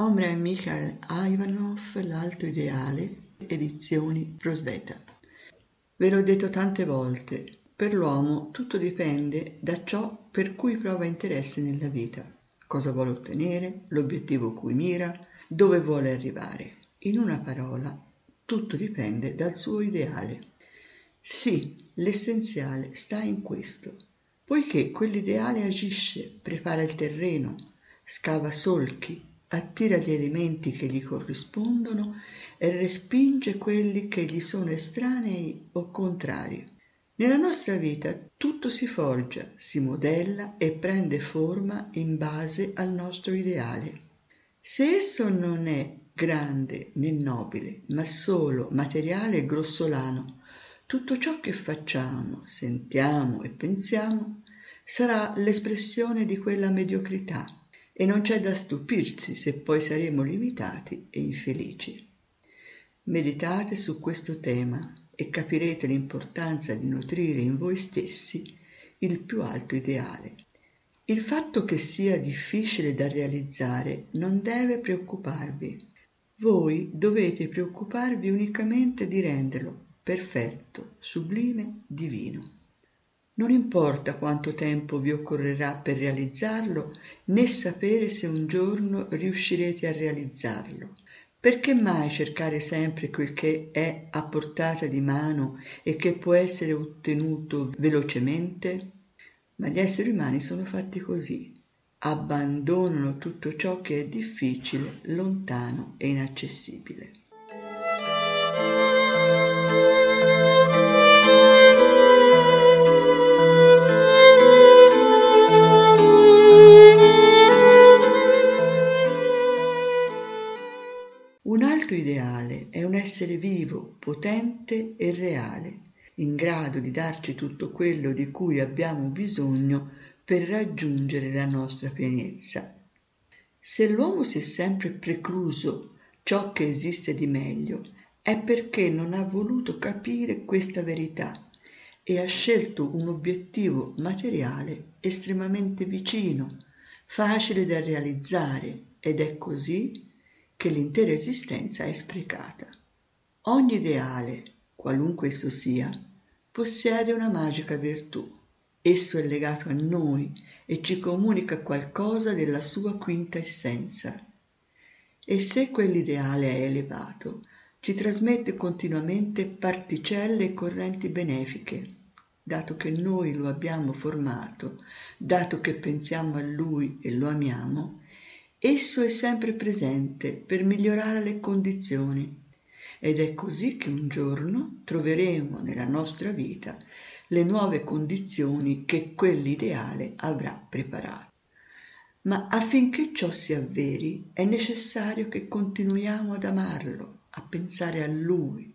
Omra e Mikhail Ivanov, L'alto ideale, edizioni Prosveta. Ve l'ho detto tante volte, per l'uomo tutto dipende da ciò per cui prova interesse nella vita, cosa vuole ottenere, l'obiettivo cui mira, dove vuole arrivare. In una parola, tutto dipende dal suo ideale. Sì, l'essenziale sta in questo, poiché quell'ideale agisce, prepara il terreno, scava solchi, attira gli elementi che gli corrispondono e respinge quelli che gli sono estranei o contrari. Nella nostra vita tutto si forgia, si modella e prende forma in base al nostro ideale. Se esso non è grande né nobile, ma solo materiale e grossolano, tutto ciò che facciamo, sentiamo e pensiamo sarà l'espressione di quella mediocrità e non c'è da stupirsi se poi saremo limitati e infelici. Meditate su questo tema e capirete l'importanza di nutrire in voi stessi il più alto ideale. Il fatto che sia difficile da realizzare non deve preoccuparvi. Voi dovete preoccuparvi unicamente di renderlo perfetto, sublime, divino. Non importa quanto tempo vi occorrerà per realizzarlo, né sapere se un giorno riuscirete a realizzarlo. Perché mai cercare sempre quel che è a portata di mano e che può essere ottenuto velocemente? Ma gli esseri umani sono fatti così. Abbandonano tutto ciò che è difficile, lontano e inaccessibile. Essere vivo, potente e reale, in grado di darci tutto quello di cui abbiamo bisogno per raggiungere la nostra pienezza. Se l'uomo si è sempre precluso ciò che esiste di meglio, è perché non ha voluto capire questa verità e ha scelto un obiettivo materiale estremamente vicino, facile da realizzare ed è così che l'intera esistenza è sprecata. Ogni ideale, qualunque esso sia, possiede una magica virtù. Esso è legato a noi e ci comunica qualcosa della sua quinta essenza. E se quell'ideale è elevato, ci trasmette continuamente particelle e correnti benefiche, dato che noi lo abbiamo formato, dato che pensiamo a lui e lo amiamo, Esso è sempre presente per migliorare le condizioni ed è così che un giorno troveremo nella nostra vita le nuove condizioni che quell'ideale avrà preparato. Ma affinché ciò si avveri è necessario che continuiamo ad amarlo, a pensare a lui,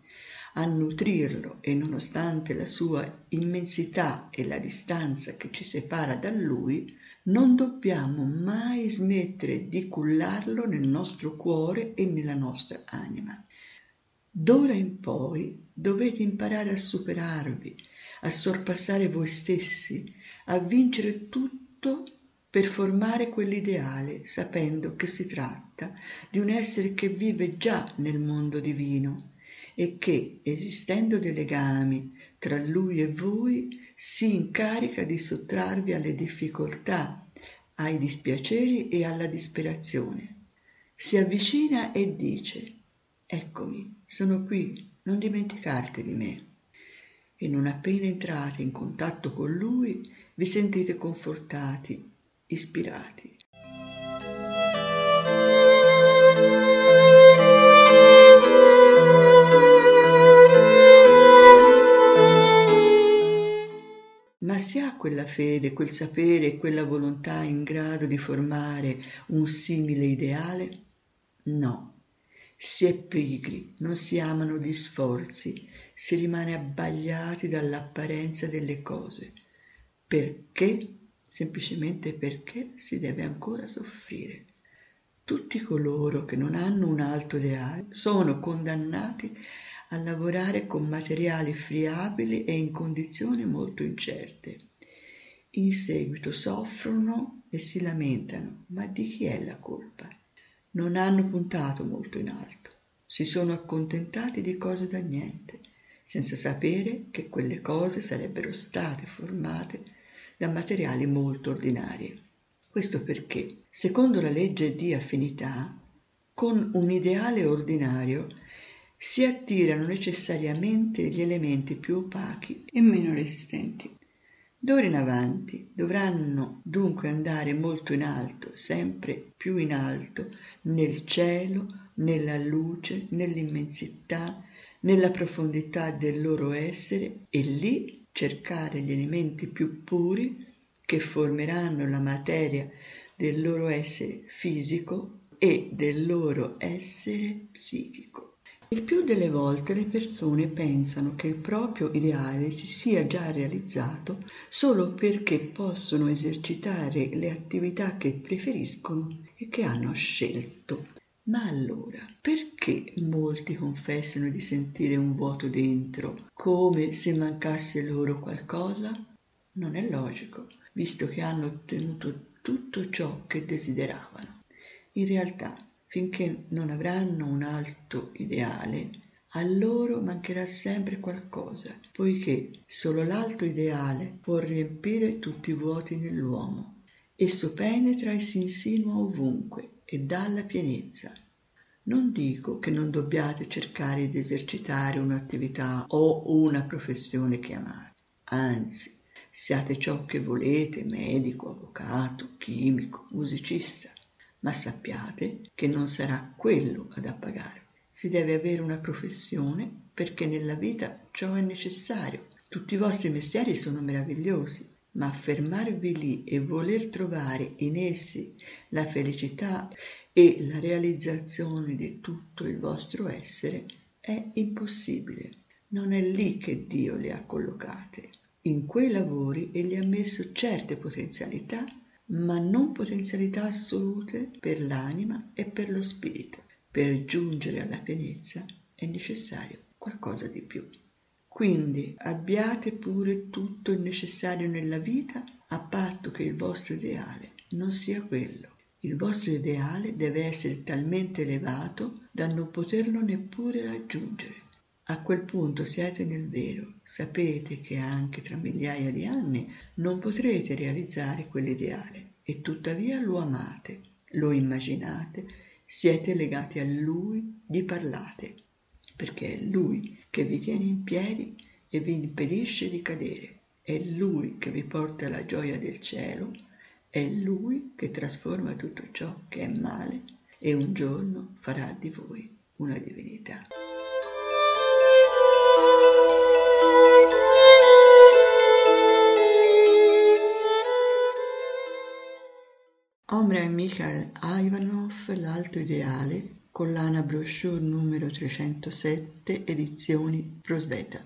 a nutrirlo e nonostante la sua immensità e la distanza che ci separa da lui, non dobbiamo mai smettere di cullarlo nel nostro cuore e nella nostra anima. D'ora in poi dovete imparare a superarvi, a sorpassare voi stessi, a vincere tutto per formare quell'ideale, sapendo che si tratta di un essere che vive già nel mondo divino e che, esistendo dei legami tra lui e voi, si incarica di sottrarvi alle difficoltà, ai dispiaceri e alla disperazione. Si avvicina e dice, eccomi, sono qui, non dimenticarti di me. E non appena entrate in contatto con lui, vi sentite confortati, ispirati. Ma si ha quella fede, quel sapere e quella volontà in grado di formare un simile ideale? No. Si è pigri, non si amano gli sforzi, si rimane abbagliati dall'apparenza delle cose. Perché? Semplicemente perché si deve ancora soffrire. Tutti coloro che non hanno un alto ideale sono condannati a lavorare con materiali friabili e in condizioni molto incerte. In seguito soffrono e si lamentano, ma di chi è la colpa? Non hanno puntato molto in alto, si sono accontentati di cose da niente, senza sapere che quelle cose sarebbero state formate da materiali molto ordinari. Questo perché, secondo la legge di affinità, con un ideale ordinario si attirano necessariamente gli elementi più opachi e meno resistenti. D'ora in avanti dovranno dunque andare molto in alto, sempre più in alto, nel cielo, nella luce, nell'immensità, nella profondità del loro essere e lì cercare gli elementi più puri che formeranno la materia del loro essere fisico e del loro essere psichico. Il più delle volte le persone pensano che il proprio ideale si sia già realizzato solo perché possono esercitare le attività che preferiscono e che hanno scelto. Ma allora, perché molti confessano di sentire un vuoto dentro, come se mancasse loro qualcosa? Non è logico, visto che hanno ottenuto tutto ciò che desideravano. In realtà finché non avranno un alto ideale, a loro mancherà sempre qualcosa, poiché solo l'alto ideale può riempire tutti i vuoti nell'uomo. Esso penetra e si insinua ovunque e dà la pienezza. Non dico che non dobbiate cercare di esercitare un'attività o una professione che amate, anzi, siate ciò che volete, medico, avvocato, chimico, musicista, ma sappiate che non sarà quello ad appagare. Si deve avere una professione perché nella vita ciò è necessario. Tutti i vostri mestieri sono meravigliosi, ma fermarvi lì e voler trovare in essi la felicità e la realizzazione di tutto il vostro essere è impossibile. Non è lì che Dio le ha collocate. In quei lavori egli ha messo certe potenzialità ma non potenzialità assolute per l'anima e per lo spirito. Per giungere alla pienezza è necessario qualcosa di più. Quindi abbiate pure tutto il necessario nella vita a patto che il vostro ideale non sia quello. Il vostro ideale deve essere talmente elevato da non poterlo neppure raggiungere. A quel punto siete nel vero, sapete che anche tra migliaia di anni non potrete realizzare quell'ideale e tuttavia lo amate, lo immaginate, siete legati a Lui, gli parlate, perché è Lui che vi tiene in piedi e vi impedisce di cadere, è Lui che vi porta la gioia del cielo, è Lui che trasforma tutto ciò che è male e un giorno farà di voi una divinità. Omra e Mikhail Ivanov L'alto ideale, collana brochure numero 307, edizioni Prosveta.